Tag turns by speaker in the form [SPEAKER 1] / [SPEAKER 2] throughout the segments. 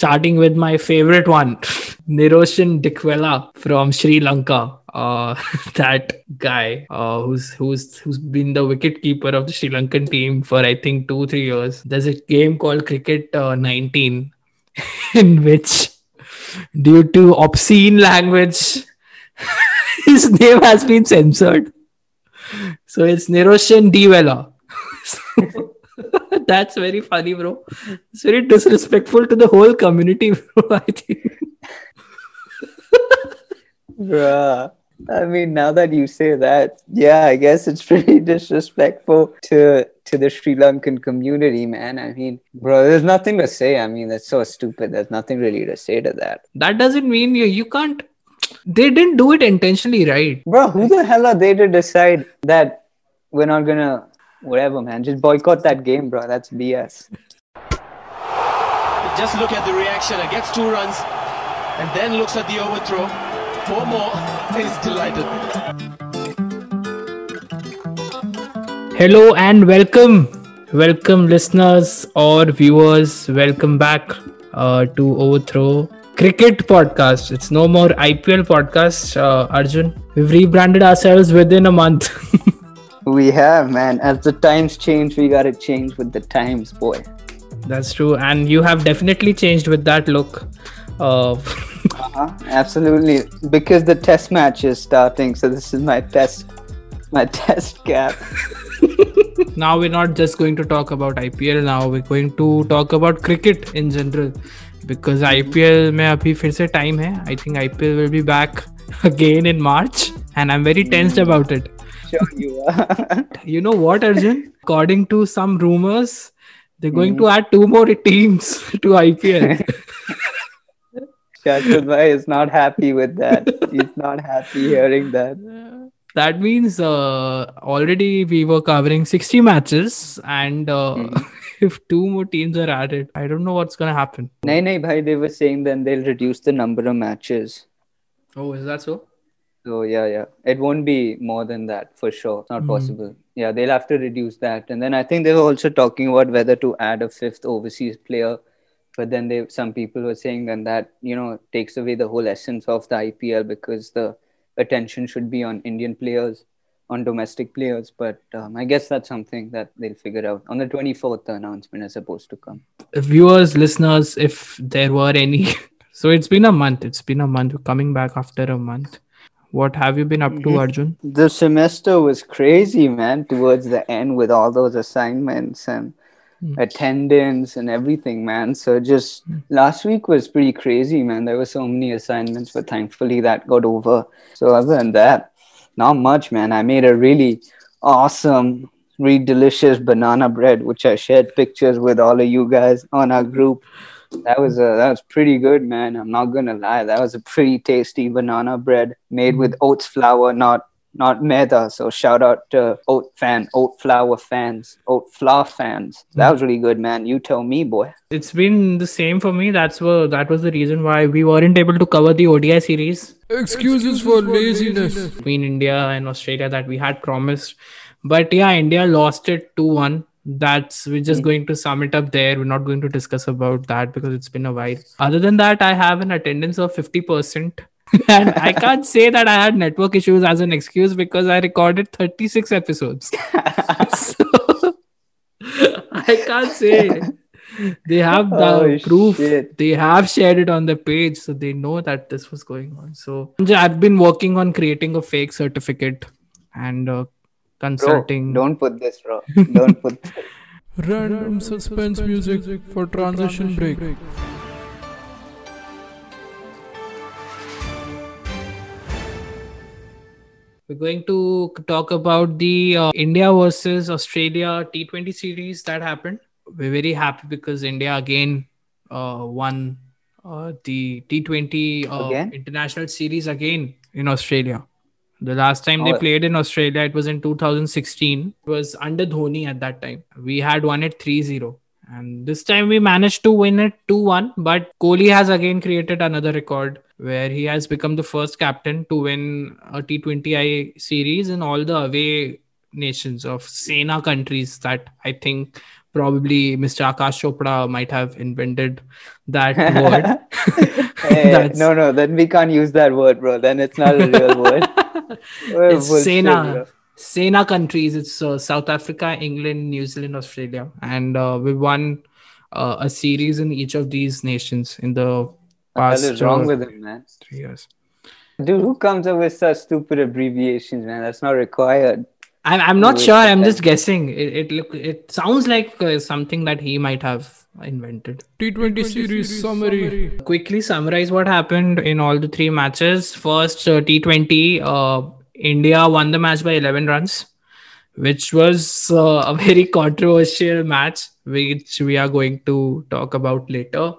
[SPEAKER 1] starting with my favorite one, Niroshan Dickwella from Sri Lanka. Uh, that guy uh, who's who's who's been the wicket keeper of the Sri Lankan team for I think two three years. There's a game called Cricket uh, 19, in which, due to obscene language, his name has been censored. So it's Niroshan Divella. That's very funny, bro. It's very disrespectful to the whole community, bro. I think.
[SPEAKER 2] Bruh. I mean, now that you say that, yeah, I guess it's pretty disrespectful to to the Sri Lankan community, man. I mean, bro, there's nothing to say. I mean, that's so stupid. There's nothing really to say to that.
[SPEAKER 1] That doesn't mean you you can't. They didn't do it intentionally, right?
[SPEAKER 2] Bro, who the hell are they to decide that we're not gonna whatever, man? Just boycott that game, bro. That's BS.
[SPEAKER 3] Just look at the reaction. It gets two runs and then looks at the overthrow. Four more. He's delighted.
[SPEAKER 1] Hello and welcome, welcome listeners or viewers. Welcome back uh, to Overthrow Cricket Podcast. It's no more IPL podcast, uh, Arjun. We've rebranded ourselves within a month.
[SPEAKER 2] We have, man. As the times change, we gotta change with the times, boy.
[SPEAKER 1] That's true, and you have definitely changed with that look. Uh,
[SPEAKER 2] Uh-huh, absolutely. Because the test match is starting, so this is my test, my test cap.
[SPEAKER 1] now we're not just going to talk about IPL. Now we're going to talk about cricket in general, because IPL में अभी फिर से time है. I think IPL will be back again in March, and I'm very tensed about it.
[SPEAKER 2] Sure, you are.
[SPEAKER 1] You know what, Arjun? According to some rumors, they're going to add two more teams to IPL.
[SPEAKER 2] Shashwat is not happy with that. He's not happy hearing that.
[SPEAKER 1] that means uh, already we were covering 60 matches, and uh, if two more teams are added, I don't know what's gonna happen.
[SPEAKER 2] Nay, nay, bhai, they were saying then they'll reduce the number of matches.
[SPEAKER 1] Oh, is that so?
[SPEAKER 2] So yeah, yeah, it won't be more than that for sure. It's not
[SPEAKER 1] Mhm.
[SPEAKER 2] possible. Yeah, they'll have to reduce that, and then I think they were also talking about whether to add a fifth overseas player. But then they, some people were saying then that you know takes away the whole essence of the IPL because the attention should be on Indian players, on domestic players. But um, I guess that's something that they'll figure out on the twenty fourth. The announcement is supposed to come.
[SPEAKER 1] Viewers, listeners, if there were any, so it's been a month. It's been a month. We're coming back after a month. What have you been up to. Arjun?
[SPEAKER 2] The semester was crazy, man. Towards the end, with all those assignments and
[SPEAKER 1] Hmm.
[SPEAKER 2] attendance and everything, man. So just last week was pretty crazy, man. There were so many assignments, but thankfully that got over. So other than that, not much, man. I made a really awesome, really delicious banana bread, which I shared pictures with all of you guys on our group. That was a, that was pretty good, man. I'm not gonna lie. That was a pretty tasty banana bread made with oats flour, not not maida. So shout out to oat fan, oat flour fans, oat flour fans. That was really good, man. You tell me, boy.
[SPEAKER 1] It's been the same for me. That's what that was the reason why we weren't able to cover the ODI series
[SPEAKER 4] Excuses for laziness.
[SPEAKER 1] between India and Australia that we had promised. But yeah, India lost it 2 1. That's we're just going to sum it up there. We're not going to discuss about that because it's been a while. Other than that, I have an attendance of 50%. and I can't say that I had network issues as an excuse because I recorded 36 episodes. so I can't say they have the
[SPEAKER 2] Oh,
[SPEAKER 1] proof
[SPEAKER 2] shit.
[SPEAKER 1] they have shared it on the page so they know that this was going on so i've been working on creating a fake certificate and uh,
[SPEAKER 2] Bro,
[SPEAKER 1] consulting
[SPEAKER 2] don't put this, bro. Don't put.
[SPEAKER 4] Random suspense music for transition break.
[SPEAKER 1] we're going to talk about the uh, india versus australia t20 series that happened we're very happy because india again uh, won uh, the t20 uh,
[SPEAKER 2] Again?
[SPEAKER 1] international series again in australia the last time they
[SPEAKER 2] Oh.
[SPEAKER 1] played in australia it was in 2016 it was under dhoni at that time. We had won it 3-0 and this time we managed to win it 2-1 but kohli has again created another record where he has become the first captain to win a T20I series in all the away nations of Sena countries that I think probably Mr. Akash Chopra might have invented that word.
[SPEAKER 2] Hey, no, no, then we can't use that word, bro. Then it's not a real word. We're
[SPEAKER 1] it's Sena. Sena countries. It's uh, South Africa, England, New Zealand, Australia, and uh, we won uh, a series in each of these nations in the past
[SPEAKER 2] is wrong
[SPEAKER 1] uh,
[SPEAKER 2] with him, man?
[SPEAKER 1] three years.
[SPEAKER 2] Dude, who comes up with such stupid abbreviations, man? That's not required.
[SPEAKER 1] I'm, I'm not sure. I'm just guessing. It it look it sounds like uh, something that he might have invented.
[SPEAKER 4] T20 series summary.
[SPEAKER 1] Quickly summarize what happened in all the three matches. First uh, T20, uh, India won the match by 11 runs, which was uh, a very controversial match, which we are going to talk about later.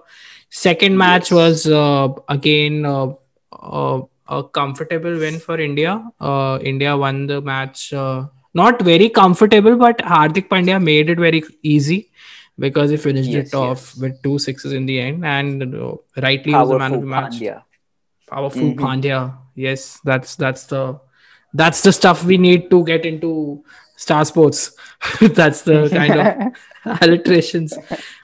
[SPEAKER 1] Second match was uh, again uh, uh, a comfortable win for India. Uh, India won the match. Uh, not very comfortable, but Hardik Pandya made it very easy because he finished
[SPEAKER 2] Yes,
[SPEAKER 1] it off
[SPEAKER 2] yes.
[SPEAKER 1] with two sixes in the end, and uh, rightly he was the man of the match.
[SPEAKER 2] Pandya.
[SPEAKER 1] Powerful
[SPEAKER 2] Mhm.
[SPEAKER 1] Pandya. Yes, that's that's the that's the stuff we need to get into star sports. that's the kind of alliterations.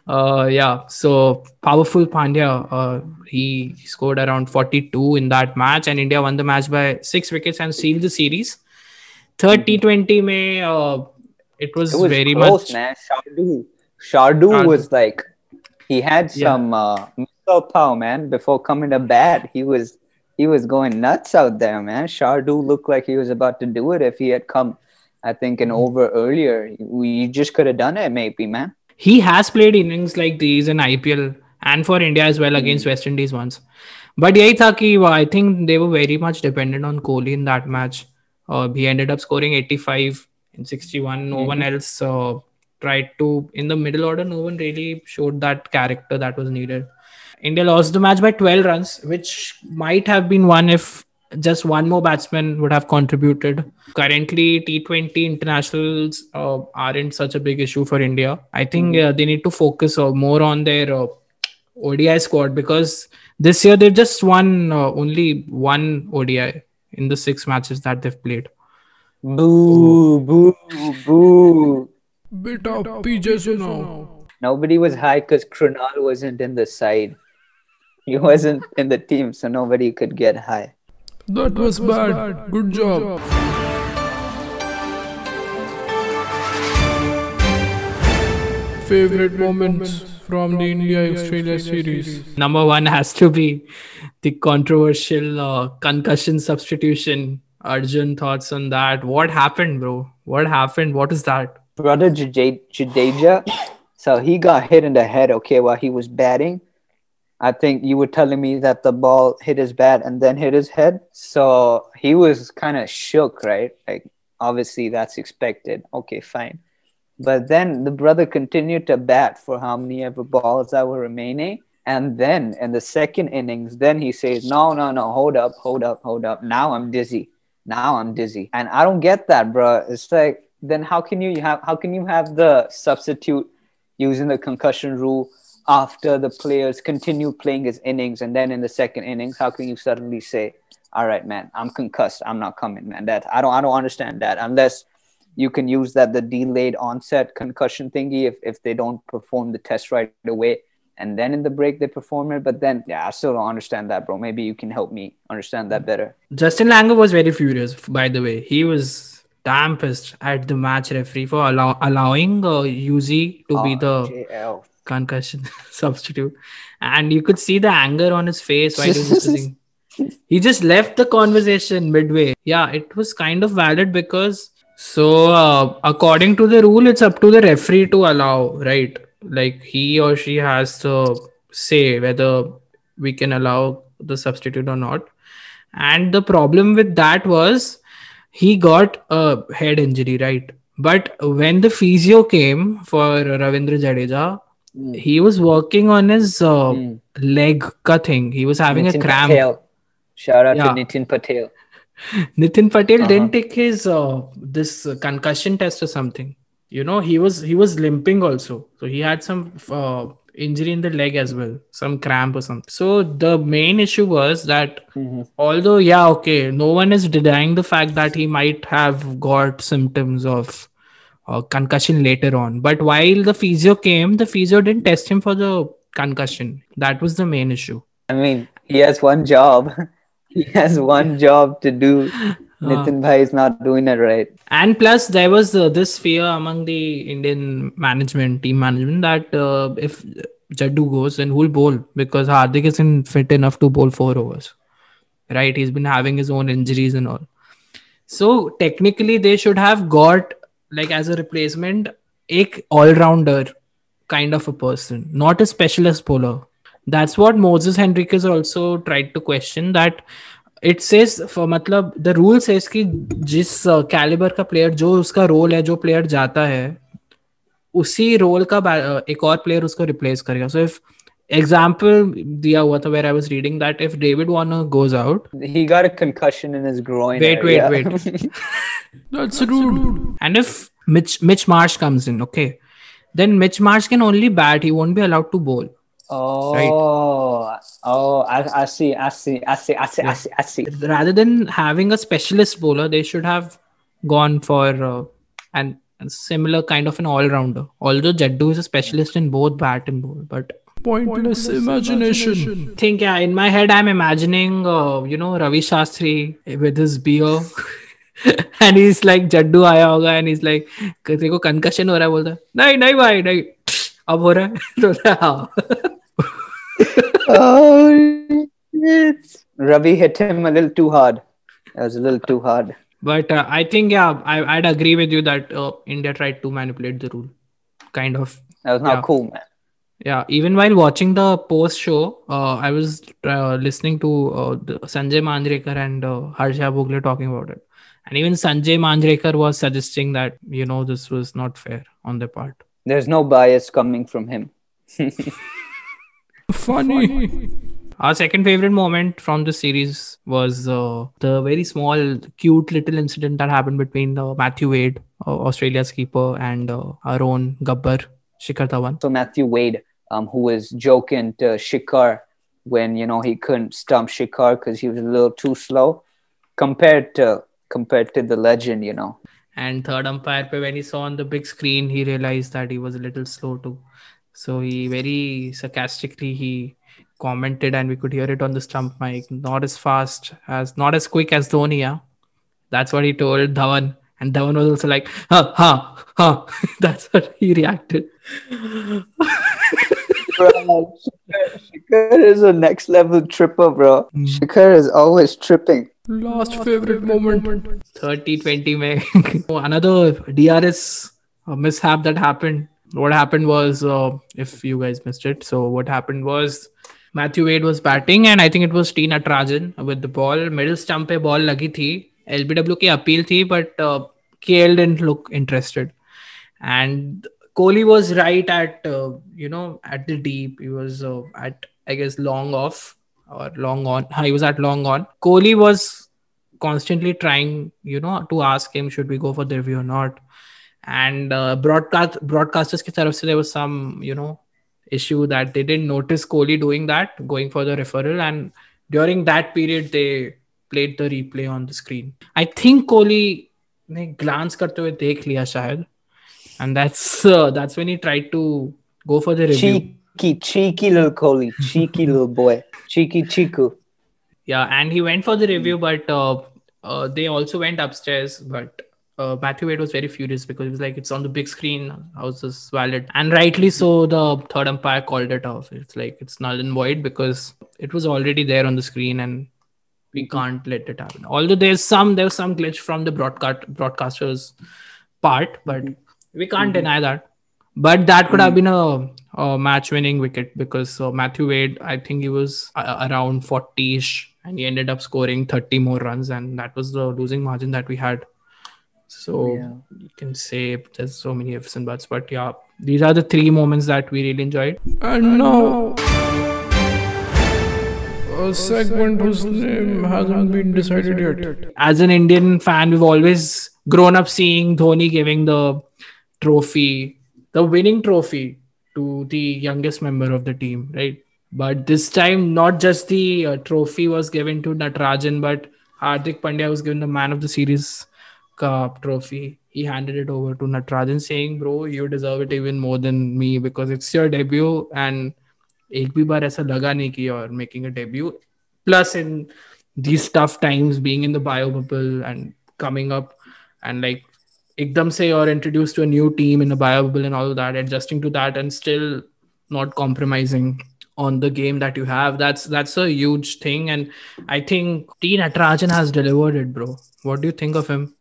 [SPEAKER 1] Uh, yeah. So powerful Pandya. Uh, he scored around 42 in that match, and India won the match by six wickets and sealed the series. Third T20 May, uh, it was,
[SPEAKER 2] It was
[SPEAKER 1] very
[SPEAKER 2] close,
[SPEAKER 1] much.
[SPEAKER 2] man. Shardu. Shardu
[SPEAKER 1] Shardu.
[SPEAKER 2] was like, he had
[SPEAKER 1] Yeah.
[SPEAKER 2] some uh, muscle power, man. Before coming to bat, he was he was going nuts out there, man. Shardu looked like he was about to do it if he had come, I think, an over earlier. We just could have done it, maybe, man.
[SPEAKER 1] he has played innings like these in IPL and for India as well against West Indies once. But yahi tha ki, uh, I think they were very much dependent on Kohli in that match. Uh, he ended up scoring 85 in 61. No one else uh, tried to, in the middle order, no one really showed that character that was needed. India lost the match by 12 runs, which might have been won if just one more batsman would have contributed. Currently, T20 internationals uh, aren't such a big issue for India. I think uh, they need to focus uh, more on their uh, ODI squad because this year they've just won uh, only one ODI in the six matches that they've played.
[SPEAKER 2] Boo, boo, boo.
[SPEAKER 4] Beta PJ Suno.
[SPEAKER 2] Nobody was high because Krunal wasn't in the side. He wasn't in the team, so nobody could get high.
[SPEAKER 4] That was bad. Good job. Favorite moments from the India Australia series.
[SPEAKER 1] Number one has to be the controversial uh, concussion substitution. Arjun, thoughts on that? What happened, bro? What happened? What is that?
[SPEAKER 2] brother Jade- Jadeja, so he got hit in the head, okay, while he was batting. I think you were telling me that the ball hit his bat and then hit his head. So he was kind of shook, right? Like, obviously, that's expected. Okay, fine. But then the brother continued to bat for how many ever balls that were remaining. And then in the second innings, then he says, No, no, no, hold up, hold up, hold up. Now I'm dizzy. Now I'm dizzy. And I don't get that, bro. It's like, then how can you have how can you have the substitute using the concussion rule after the players continue playing his innings and then in the second innings, how can you suddenly say, All right, man, I'm concussed, I'm not coming, man. That I don't I don't understand that unless you can use that the delayed onset concussion thingy if, if they don't perform the test right away and then in the break they perform it. But then yeah, I still don't understand that, bro. Maybe you can help me understand that better.
[SPEAKER 1] Justin Langer was very furious, by the way. He was damn pissed at the match referee for allow- allowing uh, Yuzi to be
[SPEAKER 2] Oh,
[SPEAKER 1] the
[SPEAKER 2] JL.
[SPEAKER 1] Concussion substitute. And you could see the anger on his face while he was listening. He just left the conversation midway. Yeah, it was kind of valid because so uh, according to the rule, it's up to the referee to allow, right? Like he or she has to say whether we can allow the substitute or not. And the problem with that was he got a head injury, right? But when the physio came for Ravindra Jadeja,
[SPEAKER 2] Mm.
[SPEAKER 1] he was working on his uh,
[SPEAKER 2] Mm.
[SPEAKER 1] leg ka thing. He was having a cramp.
[SPEAKER 2] Patel. Shout out
[SPEAKER 1] Yeah.
[SPEAKER 2] to Nitin Patel.
[SPEAKER 1] Nitin Patel
[SPEAKER 2] Uh-huh.
[SPEAKER 1] didn't take his uh, this uh, concussion test or something. You know, he was he was limping also, so he had some uh, injury in the leg as well, some cramp or something. So the main issue was that although yeah, okay, no one is denying the fact that he might have got symptoms of uh, concussion later on. But while the physio came, the physio didn't test him for the concussion. That was the main issue.
[SPEAKER 2] I mean, he has one job. he has one job to do. Nitin Bhai is not doing it right.
[SPEAKER 1] And plus, there was uh, this fear among the Indian management, team management, that uh, if Jaddu goes, then who'll bowl? Because Hardik isn't fit enough to bowl four overs. Right? He's been having his own injuries and all. So technically, they should have got like as a replacement a all-rounder kind of a person, not a specialist bowler. That's what Moses Henriquez also tried to question that it says मतलब the rule says कि जिस calibre का player जो उसका role है जो player जाता है उसी रोल का एक और प्लेयर उसको रिप्लेस करेगा so if example diya hua where i was reading that if david warner goes out
[SPEAKER 2] he got a concussion in his groin
[SPEAKER 1] wait
[SPEAKER 2] area.
[SPEAKER 1] wait wait
[SPEAKER 4] that's rude
[SPEAKER 1] and if mitch mitch marsh comes in okay then mitch marsh can only bat he won't be allowed to bowl
[SPEAKER 2] Oh, right. oh, I, I see, I see, I see, I see, yeah. I see, I see.
[SPEAKER 1] Rather than having a specialist bowler, they should have gone for uh, similar kind of an all-rounder. Although Jaddu is a specialist in both bat and bowl, but
[SPEAKER 4] Pointless imagination.
[SPEAKER 1] think yeah in my head i'm imagining uh, you know ravi shastri with his beer and he's like jaddu आया होगा and he's like तेरे को concussion हो रहा है बोलता है, नहीं नहीं भाई नहीं अब हो रहा है तो बोलता है, हाँ
[SPEAKER 2] oh shit. Ravi hit him a little too hard that was a little too hard
[SPEAKER 1] but uh, i think yeah I, i'd agree with you that uh, india tried to manipulate the rule kind of
[SPEAKER 2] that was not
[SPEAKER 1] Yeah.
[SPEAKER 2] cool man
[SPEAKER 1] Yeah, even while watching the post show, uh, I was uh, listening to uh, the Sanjay Manjrekar and uh, Harsha Bhogle talking about it. And even Sanjay Manjrekar was suggesting that, you know, this was not fair on their part.
[SPEAKER 2] there's no bias coming from him
[SPEAKER 4] Funny.
[SPEAKER 1] Our second favorite moment from the series was uh, the very small, cute little incident that happened between uh, Matthew Wade, uh, Australia's keeper, and uh, our own Gabbar, Shikhar Dhawan.
[SPEAKER 2] so Matthew Wade um who was joking to Shikhar when you know he couldn't stump Shikhar because he was a little too slow compared to compared to the legend you know
[SPEAKER 1] And third umpire, when he saw on the big screen, he realized that he was a little slow too. So he very sarcastically he commented, and we could hear it on the stump mic. Not as fast as, not as quick as Dhoni. Yeah, that's what he told Dhawan, and Dhawan was also like, ha ha ha. that's what he reacted.
[SPEAKER 2] Bro Shikhar is a next level tripper bro Shikhar is always tripping
[SPEAKER 4] Last favorite moment.
[SPEAKER 1] 30 20 mein. another DRS uh, mishap that happened. What happened was, uh, if you guys missed it, so what happened was Matthew Wade was batting, and I think it was T Natarajan with the ball. Middle stump pe ball lagi thi. LBW ki appeal thi, but uh, KL didn't look interested. And Kohli was right at, uh, you know, at the deep. He was uh, at, I guess, long off or long on. He was at long on. Kohli was constantly trying, you know, to ask him, should we go for the review or not? And uh, broadcast broadcasters ki taraf se there was some, you know, issue that they didn't notice Kohli doing that, going for the referral, and during that period they played the replay on the screen. I think Kohli ने glance करते हुए देख लिया शायद, and that's uh, that's when he tried to go for the review.
[SPEAKER 2] cheeky cheeky little Kohli cheeky little boy cheeky chiku
[SPEAKER 1] Yeah, and he went for the review, but uh, uh, they also went upstairs. But uh, Matthew Wade was very furious because he was like, "It's on the big screen. How's this valid?" And rightly so, the third umpire called it off. It's like it's null and void because it was already there on the screen, and we can't let it happen. Although there's some there's some glitch from the broadcast broadcaster's part, but we can't deny that. But that could have been a, a match-winning wicket because uh, Matthew Wade, I think he was uh, around 40ish, and he ended up scoring 30 more runs, and that was the losing margin that we had. So
[SPEAKER 2] Yeah.
[SPEAKER 1] you can say there's so many ifs and buts, but yeah, these are the three moments that we really enjoyed.
[SPEAKER 4] And now, a segment whose name hasn't been decided yet.
[SPEAKER 1] As an Indian fan, we've always grown up seeing Dhoni giving the trophy, the winning trophy, to the youngest member of the team, right? But this time, not just the uh, trophy was given to Natarajan, but Hardik Pandya was given the Man of the Series Cup trophy. He he handed it over to Natarajan saying, Bro, you deserve it even more than me because it's your debut and एक भी बार ऐसा लगा नहीं कि you're making a debut. Plus in these tough times, being in the bio bubble and coming up and like ekdam say you're introduced to a new team in a bio bubble and all of that, adjusting to that and still not compromising on the game that you have. That's that's a huge thing. And I think T Natarajan has delivered it, bro. What do you think of him?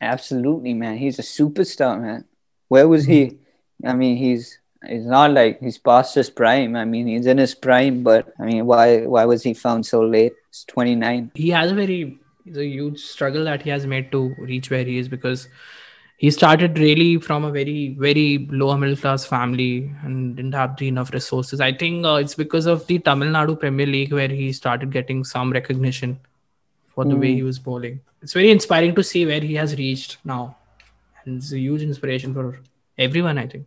[SPEAKER 2] Absolutely, man. He's a superstar, man. Where was he? Mm-hmm. I mean, he's he's not like he's past his prime. I mean, he's in his prime, but I mean, why why was he found so late? He's 29.
[SPEAKER 1] He has a very a huge struggle that he has made to reach where he is because he started really from a very very lower middle class family and didn't have the enough resources. I think uh, it's because of the Tamil Nadu Premier League where he started getting some recognition for the way he was bowling. It's very inspiring to see where he has reached now. And it's a huge inspiration for everyone, I think.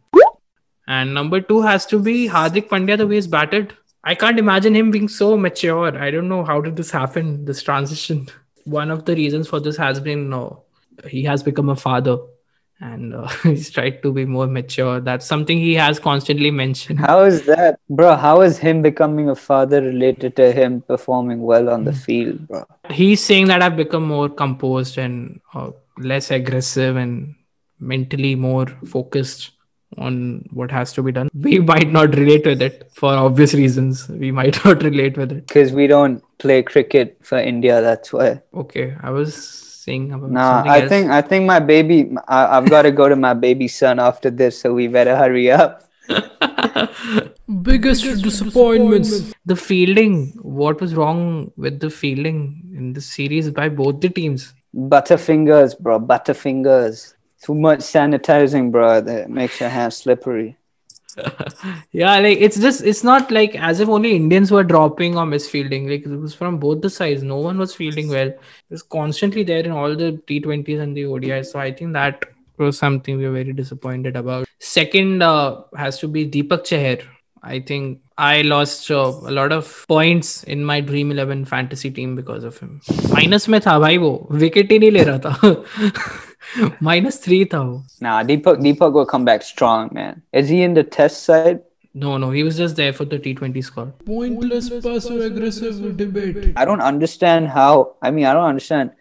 [SPEAKER 1] And number two has to be Hardik Pandya, the way he's batted. I can't imagine him being so mature. I don't know how did this happen, this transition. One of the reasons for this has been uh, he has become a father and uh, he's tried to be more mature. That's something he has constantly mentioned.
[SPEAKER 2] How is that, bro? How is him becoming a father related to him performing well on the field, bro?
[SPEAKER 1] He's saying that I've become more composed and uh, less aggressive and mentally more focused on what has to be done. We might not relate with it for obvious reasons. We might not relate with it.
[SPEAKER 2] Because we don't play cricket for India. That's why.
[SPEAKER 1] Okay, I was saying about
[SPEAKER 2] Nah,
[SPEAKER 1] something
[SPEAKER 2] I
[SPEAKER 1] else.
[SPEAKER 2] think I think my baby. I, I've got to go to my baby son after this, so we better hurry up.
[SPEAKER 4] Biggest disappointments.
[SPEAKER 1] the fielding. What was wrong with the fielding in the series by both the teams?
[SPEAKER 2] Butterfingers, bro. Butterfingers. Too much sanitizing, bro. That makes your hands slippery
[SPEAKER 1] Yeah, like it's just it's not like as if only Indians were dropping or misfielding. Like it was from both the sides. No one was fielding well. It was constantly there in all the T20s and the ODIs. So I think that was something we were very disappointed about. Second uh, has to be Deepak Chahar. I think I lost uh, a lot of points in my Dream 11 fantasy team because of him. Minus में था भाई वो wicket ही नहीं ले रहा था Minus three though.
[SPEAKER 2] Nah, Deepak Deepak will come back strong, man. Is he in the test side?
[SPEAKER 1] No, no, he was just there for the T20 score.
[SPEAKER 4] Pointless passive aggressive debate.
[SPEAKER 2] I don't understand how. I mean, I don't understand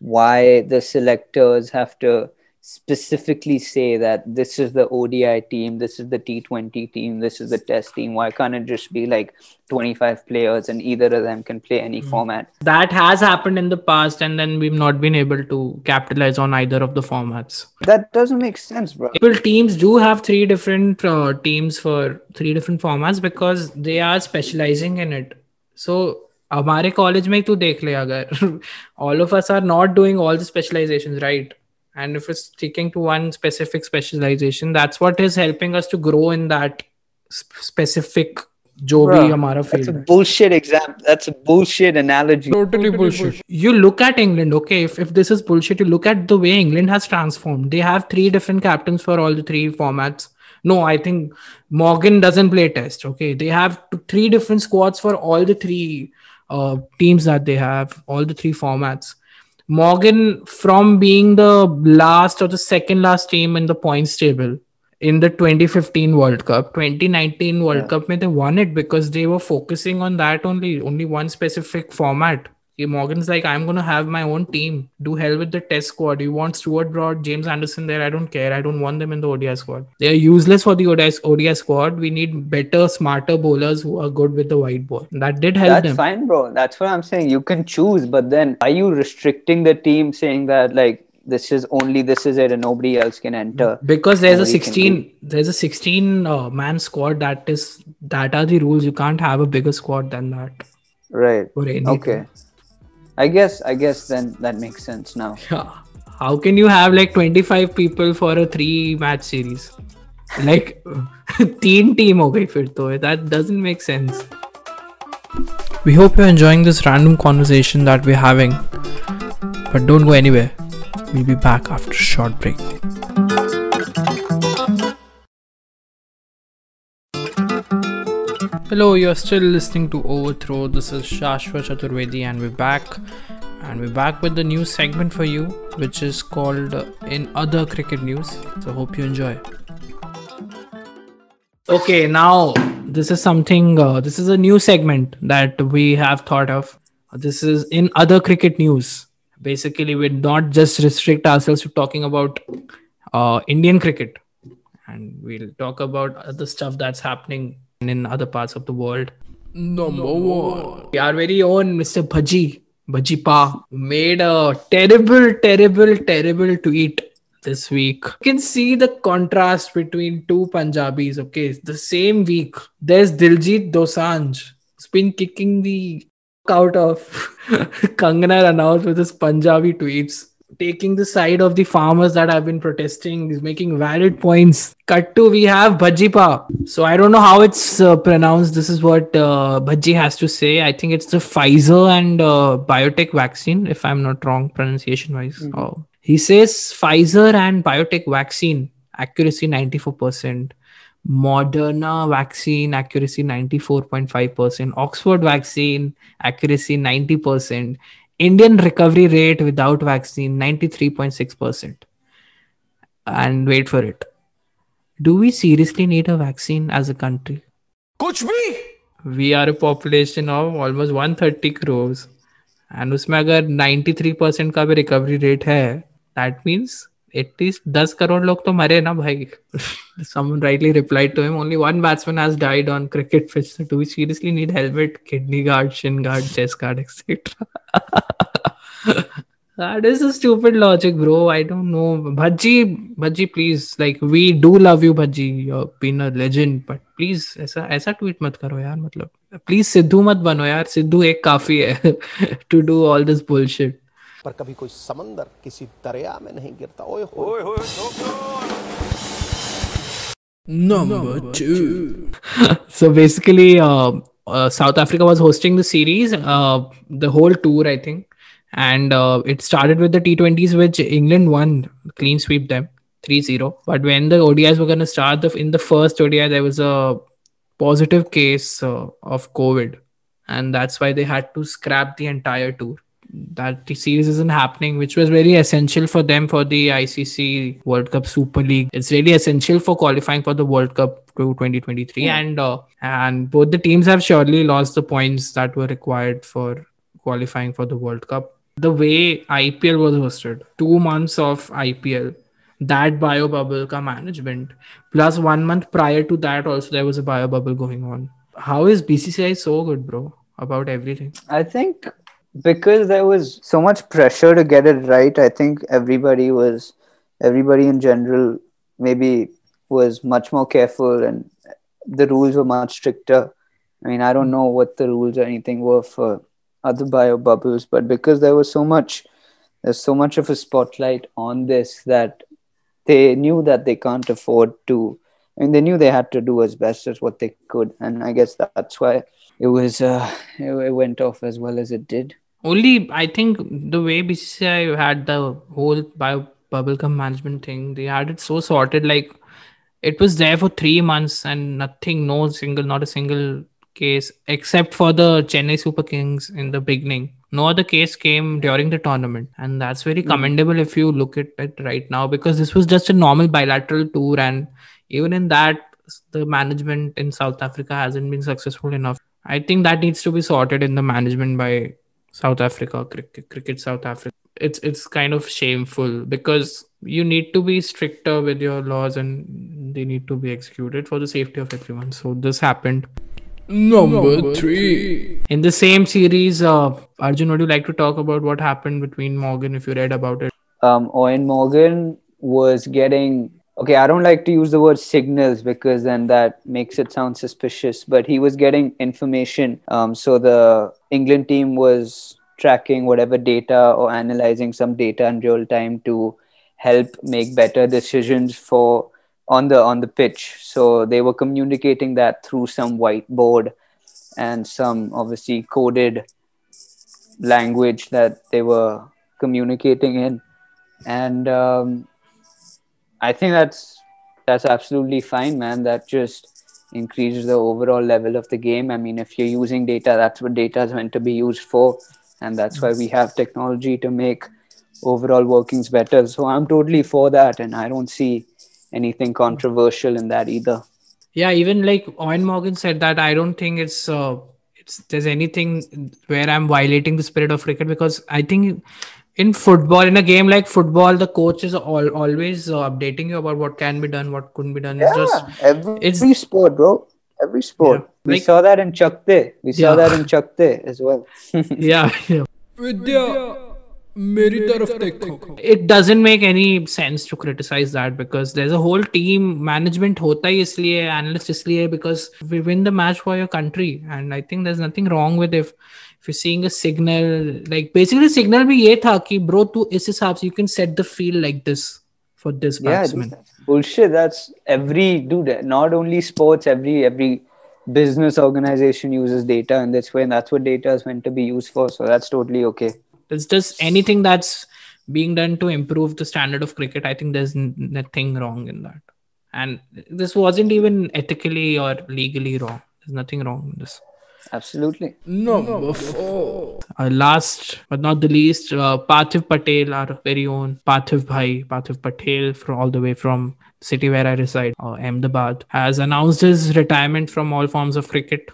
[SPEAKER 2] why the selectors have to specifically say that this is the ODI team, this is the T20 team, this is the test team. Why can't it just be like 25 players and either of them can play any format?
[SPEAKER 1] that has happened in the past and then we've not been able to capitalize on either of the formats
[SPEAKER 2] That doesn't make sense, bro.
[SPEAKER 1] Well, teams do have three different uh, teams for three different formats because they are specializing in it. So हमारे college में ही तू देख ले अगर all of us are not doing all the specializations right and if it's sticking to one specific specialization that's what is helping us to grow in that sp- specific जो भी
[SPEAKER 2] Bruh,
[SPEAKER 1] हमारा
[SPEAKER 2] That's a
[SPEAKER 1] field है.
[SPEAKER 2] bullshit exam. That's a bullshit analogy.
[SPEAKER 4] Totally bullshit.
[SPEAKER 1] you look at England, okay, if, if this is bullshit, you look at the way England has transformed. They have three different captains for all the three formats. No, I think Morgan doesn't play test, okay. They have t- three different squads for all the three uh, teams that they have, all the three formats. Morgan, from being the last or the second last team in the points table in the 2015 World Cup, 2019 World
[SPEAKER 2] Yeah.
[SPEAKER 1] Cup, they won it because they were focusing on that only, only one specific format. Okay, Morgan's like, I'm gonna have my own team. Do hell with the test squad. You want Stuart Broad, James Anderson there? I don't care. I don't want them in the ODI squad. They are useless for the ODI, ODI squad. We need better, smarter bowlers who are good with the white ball. That did help them.
[SPEAKER 2] That's
[SPEAKER 1] them.
[SPEAKER 2] fine, bro. That's what I'm saying. You can choose, but then are you restricting the team saying that like this is only this is it and nobody else can enter?
[SPEAKER 1] because there's a
[SPEAKER 2] Nobody can
[SPEAKER 1] 16 there's a 16 uh, man squad that is that are the rules you can't have a bigger squad than that
[SPEAKER 2] Right. Okay. I guess I guess then that makes sense now.
[SPEAKER 1] Yeah. How can you have like 25 people for a three match series? Like teen team okay fir to that doesn't make sense. We hope you're enjoying this random conversation that we're having. But don't go anywhere. We'll be back after a short break. Hello, you're still listening to Overthrow. This is Shashwat Chaturvedi, and we're back. and we're back with the new segment for you, which is called uh, In Other Cricket News. So, hope you enjoy. Okay, now this is something, uh, this is a new segment that we have thought of. This is In Other Cricket News. Basically, we're not just restrict ourselves to talking about uh, Indian cricket, and we'll talk about other stuff that's happening in other parts of the world.
[SPEAKER 4] Number one.
[SPEAKER 1] Our very own Mr. Bhaji, Bhaji Pa, made a terrible, terrible, terrible tweet this week. You can see the contrast between two Punjabis. Okay, the same week, there's Diljit Dosanjh, who's been kicking the out of Kangana Ranaut with his Punjabi tweets taking the side of the farmers that have been protesting. He's making valid points. Cut to we have Bhajipa. So I don't know how it's uh, pronounced. This is what uh, Bhaji has to say. I think it's the Pfizer and uh, biotech vaccine, if I'm not wrong, pronunciation wise.
[SPEAKER 2] Mhm.
[SPEAKER 1] Oh. He says Pfizer and biotech vaccine accuracy 94%. Moderna vaccine accuracy 94.5%. Oxford vaccine accuracy 90%. Indian recovery rate without vaccine 93.6%. And wait for it. Do we seriously need a vaccine as a country?
[SPEAKER 3] कुछ भी
[SPEAKER 1] We are a population of almost 130 crores. And उसमें अगर 93% का भी recovery rate है, that means Least 10 crore लोग तो मरे ना भाई. Someone rightly replied to him, only one batsman has died on cricket pitch. So do we seriously need helmet, kidney guard, shin guard, chest guard, etc.? That is a stupid logic, bro. I don't know. Bhaji, Bhaji, please. Like, we do love you, Bhaji. You've been a legend. But please, ऐसा ऐसा tweet मत करो यार मतलब. Please Sidhu मत बनो यार. सिद्धू एक काफ़ी है to do all this bullshit.
[SPEAKER 5] पर कभी कोई समंदर किसी दरिया में नहीं गिरता ओए होए
[SPEAKER 4] Number two.
[SPEAKER 1] so basically, uh, uh, South Africa was hosting the series, uh, the whole tour, I think, and uh, it started with the T20s, which England won, clean sweep them 3-0. But when the ODIs were going to start, the, in the first ODI, there was a positive case uh, of COVID, and that's why they had to scrap the entire tour. That the series isn't happening, which was very essential for them for the ICC World Cup Super League. It's really essential for qualifying for the World Cup to 2023, and uh, and both the teams have surely lost the points that were required for qualifying for the World Cup. The way IPL was hosted, two months of IPL, that bio bubble ka management, plus one month prior to that also there was a bio bubble going on. How is BCCI so good, bro, about everything?
[SPEAKER 2] I think because there was so much pressure to get it right, I think everybody was, everybody in general, maybe was much more careful and the rules were much stricter. I mean, I don't know what the rules or anything were for other bio bubbles, but because there was so much, there's so much of a spotlight on this that they knew that they can't afford to. I mean, they knew they had to do as best as what they could, and I guess that's why it was uh, it, it went off as well as it did.
[SPEAKER 1] Only I think the way BCCI had the whole bio bubblegum management thing, they had it so sorted. Like it was there for three months and nothing, no single, not a single case except for the Chennai Super Kings in the beginning. No other case came during the tournament, and that's very hmm. commendable if you look at it right now because this was just a normal bilateral tour, and even in that, the management in South Africa hasn't been successful enough. I think that needs to be sorted in the management by South Africa, cricket, cricket South Africa. It's it's kind of shameful because you need to be stricter with your laws and they need to be executed for the safety of everyone. So this happened.
[SPEAKER 4] Number three.
[SPEAKER 1] In the same series, uh, Arjun, would you like to talk about what happened between Morgan if you read about it?
[SPEAKER 2] um, Eoin Morgan was getting okay. I don't like to use the word signals because then that makes it sound suspicious. But he was getting information. Um, so the England team was tracking whatever data or analyzing some data in real time to help make better decisions for on the on the pitch. So they were communicating that through some whiteboard and some obviously coded language that they were communicating in and um, I think that's that's absolutely fine, man. That just increases the overall level of the game. I mean, if you're using data, that's what data is meant to be used for. and that's why we have technology to make overall workings better. So I'm totally for that, and I don't see anything controversial in that either.
[SPEAKER 1] Yeah, even like Eoin Morgan said that I don't think it's uh, it's there's anything where I'm violating the spirit of cricket because I think in football in a game like football the coach is all, always uh, updating you about what can be done what couldn't be done
[SPEAKER 2] yeah, it's
[SPEAKER 1] just
[SPEAKER 2] every,
[SPEAKER 1] it's,
[SPEAKER 2] sport bro every sport
[SPEAKER 1] yeah.
[SPEAKER 2] we
[SPEAKER 1] like,
[SPEAKER 2] saw that in Chak De we saw
[SPEAKER 1] yeah.
[SPEAKER 2] that in Chak De as well
[SPEAKER 1] yeah, yeah.
[SPEAKER 4] Vidya.
[SPEAKER 1] It doesn't make any sense to criticize that because there's a whole team management hota hai isliye analyst isliye because we win the match for your country and I think there's nothing wrong with if you're seeing a signal like basically signal bhi ye tha ki bro tu is hisab se you can set the field like this for this
[SPEAKER 2] yeah,
[SPEAKER 1] batsman
[SPEAKER 2] dude, that's bullshit. That's every dude. Not only sports. Every every business organization uses data, and that's when that's what data is meant to be used for. So that's totally okay.
[SPEAKER 1] it's just anything that's being done to improve the standard of cricket i think there's nothing wrong in that and this wasn't even ethically or legally wrong there's nothing wrong in this
[SPEAKER 2] Absolutely.
[SPEAKER 4] Number four.
[SPEAKER 1] uh, last but not the least, uh, Parthiv Patel, our very own Parthiv Bhai, Parthiv Patel, from all the way from city where I reside, uh, Ahmedabad, has announced his retirement from all forms of cricket.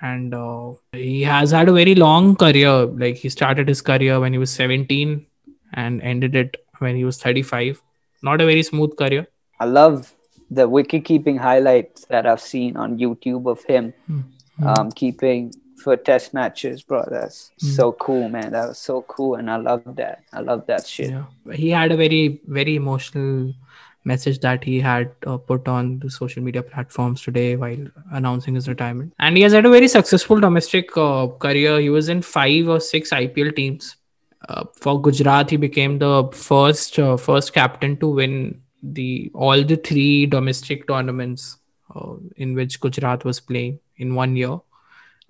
[SPEAKER 1] And uh, he has had a very long career. Like he started his career when he was 17 and ended it when he was 35. Not a very smooth career.
[SPEAKER 2] I love the wicket keeping highlights that I've seen on YouTube of him um, keeping for test matches, bro. That's so cool, man. That was so cool, and I love that. I love that shit.
[SPEAKER 1] Yeah, he had a very very emotional message that he had uh, put on the social media platforms today while announcing his retirement. And he has had a very successful domestic uh, career. He was in five or six IPL teams. Uh, for Gujarat, he became the first uh, first captain to win the all the three domestic tournaments uh, in which Gujarat was playing in one year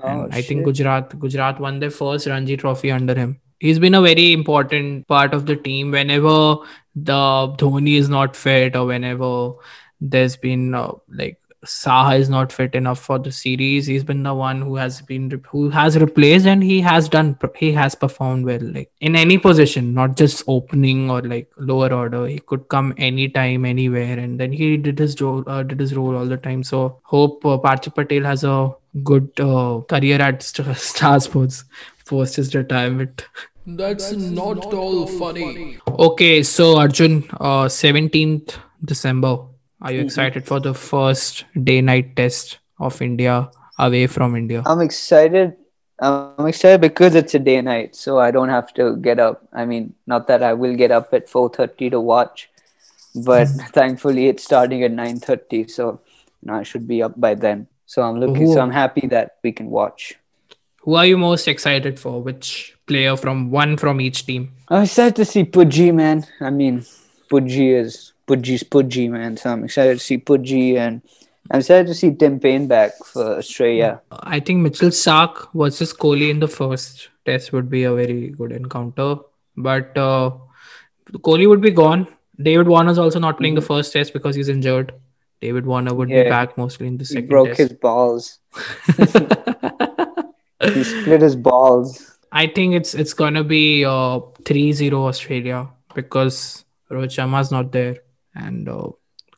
[SPEAKER 1] and
[SPEAKER 2] Oh,
[SPEAKER 1] I think. Gujarat Gujarat won their first Ranji Trophy under him. He's been a very important part of the team. Whenever the Dhoni is not fit, or whenever there's been uh, like Saha is not fit enough for the series, he's been the one who has been who has replaced, and he has done he has performed well, like in any position, not just opening or like lower order. He could come anytime, anywhere, and then he did his role, uh, did his role all the time. So hope uh, Parthiv Patel has a good uh, career at St- Star Sports post his retirement.
[SPEAKER 4] That's not all funny.
[SPEAKER 1] Okay, so Arjun, uh, 17th December. Are you mm-hmm. excited for the first day night test of India away from India?
[SPEAKER 2] I'm excited. I'm excited because it's a day night, so I don't have to get up. I mean, not that I will get up at 4:30 to watch, but thankfully it's starting at 9:30, so you know, I should be up by then. So I'm looking.
[SPEAKER 1] Who-
[SPEAKER 2] So I'm happy that we can watch.
[SPEAKER 1] Who are you most excited for? Which player from one from each team?
[SPEAKER 2] I'm excited to see Pujji, man. I mean, Pujji is Pujji's Pujji, man. So I'm excited to see Pujji, and I'm excited to see Tim Paine back for Australia.
[SPEAKER 1] I think Mitchell Starc versus Kohli in the first test would be a very good encounter. But uh, Kohli would be gone. David Warner's also not playing the first test because he's injured. David Warner would be back mostly in the second.
[SPEAKER 2] He broke
[SPEAKER 1] test.
[SPEAKER 2] his balls. He split his balls.
[SPEAKER 1] I think it's it's gonna be uh 3-0 Australia because Rohit Sharma's not there and uh,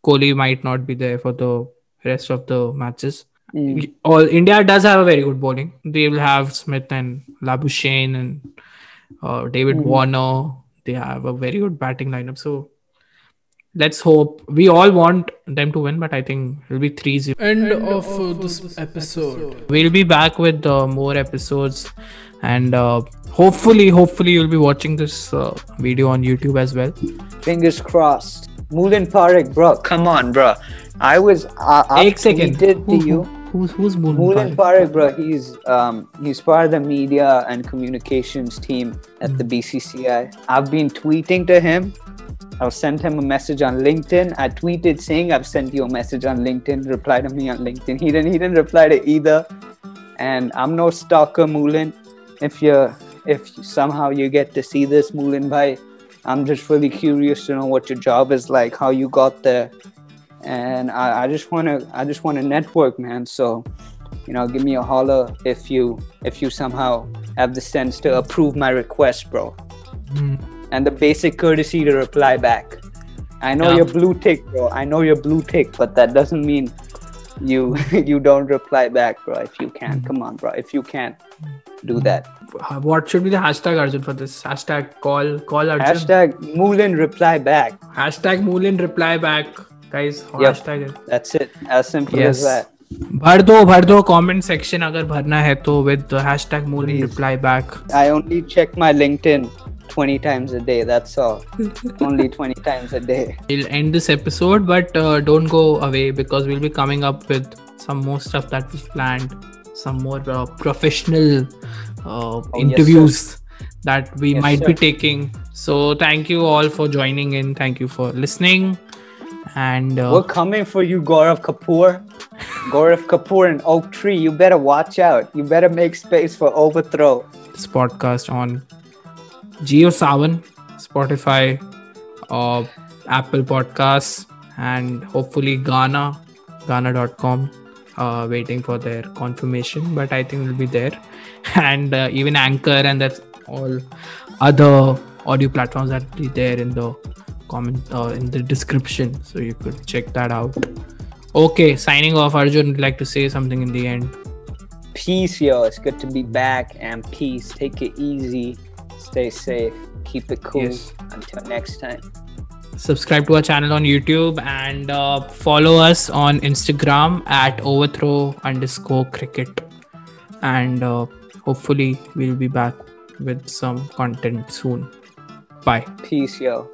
[SPEAKER 1] Kohli might not be there for the rest of the matches.
[SPEAKER 2] Mm.
[SPEAKER 1] All India does have a very good bowling. They will have Smith and Labuschagne and uh, David Warner. They have a very good batting lineup. So let's hope. We all want them to win, but I think it'll be 3-0.
[SPEAKER 4] End of uh, this episode.
[SPEAKER 1] we'll be back with uh, more episodes and uh, hopefully hopefully you'll be watching this uh, video on youtube as well
[SPEAKER 2] Fingers crossed. Moulin Parekh, bro. Come on, bro. I was. Uh, I
[SPEAKER 1] Eight second.
[SPEAKER 2] tweeted
[SPEAKER 1] Who,
[SPEAKER 2] to you.
[SPEAKER 1] who, who's who's Moulin
[SPEAKER 2] Moulin
[SPEAKER 1] Parekh?
[SPEAKER 2] Parekh, bro. He's um he's part of the media and communications team at the BCCI. I've been tweeting to him. I've sent him a message on LinkedIn. I tweeted saying I've sent you a message on LinkedIn. Reply to me on LinkedIn. He didn't. He didn't reply to either. And I'm no stalker, Moulin. If you if somehow you get to see this, Moulin bhai, I'm just really curious to know what your job is like, how you got there, and I, I just wanna I just wanna network, man. So, you know, give me a holler if you if you somehow have the sense to approve my request, bro.
[SPEAKER 1] Hmm.
[SPEAKER 2] And the basic courtesy to reply back. I know
[SPEAKER 1] Yeah.
[SPEAKER 2] you're blue tick, bro. I know you're blue tick, but that doesn't mean you you don't reply back, bro. If you can, come on, bro. If you can, do that.
[SPEAKER 1] Uh, what should be the hashtag Arjun for this? Hashtag call call Arjun.
[SPEAKER 2] Hashtag Moulin reply back.
[SPEAKER 1] Hashtag Moulin reply back, guys. Hashtag.
[SPEAKER 2] That's it. As simple as that.
[SPEAKER 1] भर दो भर दो comment section अगर भरना है with with hashtag मूलिन reply back.
[SPEAKER 2] I only check my LinkedIn 20 times a day. That's all. Only 20 times a day.
[SPEAKER 1] We'll end this episode, but uh, don't go away because we'll be coming up with some more stuff that we've planned some more uh, professional uh,
[SPEAKER 2] yes,
[SPEAKER 1] interviews that we
[SPEAKER 2] Yes,
[SPEAKER 1] might be taking so thank you all for joining in thank you for listening and uh,
[SPEAKER 2] We're coming for you, Gaurav Kapoor. Gaurav Kapoor and Oaktree. You better watch out. You better make space for overthrow.
[SPEAKER 1] this podcast on JioSaavn, Spotify, uh, Apple Podcasts, and hopefully Gaana, Gaana.com. Uh, waiting for their confirmation, but I think it'll be there, and uh, even Anchor, and that's all other audio platforms that will be there in the comment uh, in the description, so you could check that out. Okay, signing off. Arjun would like to say something in the end.
[SPEAKER 2] Peace, yo. It's good to be back. And peace. Take it easy. Stay safe. Keep it cool.
[SPEAKER 1] Yes.
[SPEAKER 2] Until next time.
[SPEAKER 1] Subscribe to our channel on YouTube and uh, follow us on Instagram at overthrow underscore cricket. And uh, hopefully, we'll be back with some content soon. Bye.
[SPEAKER 2] Peace, yo.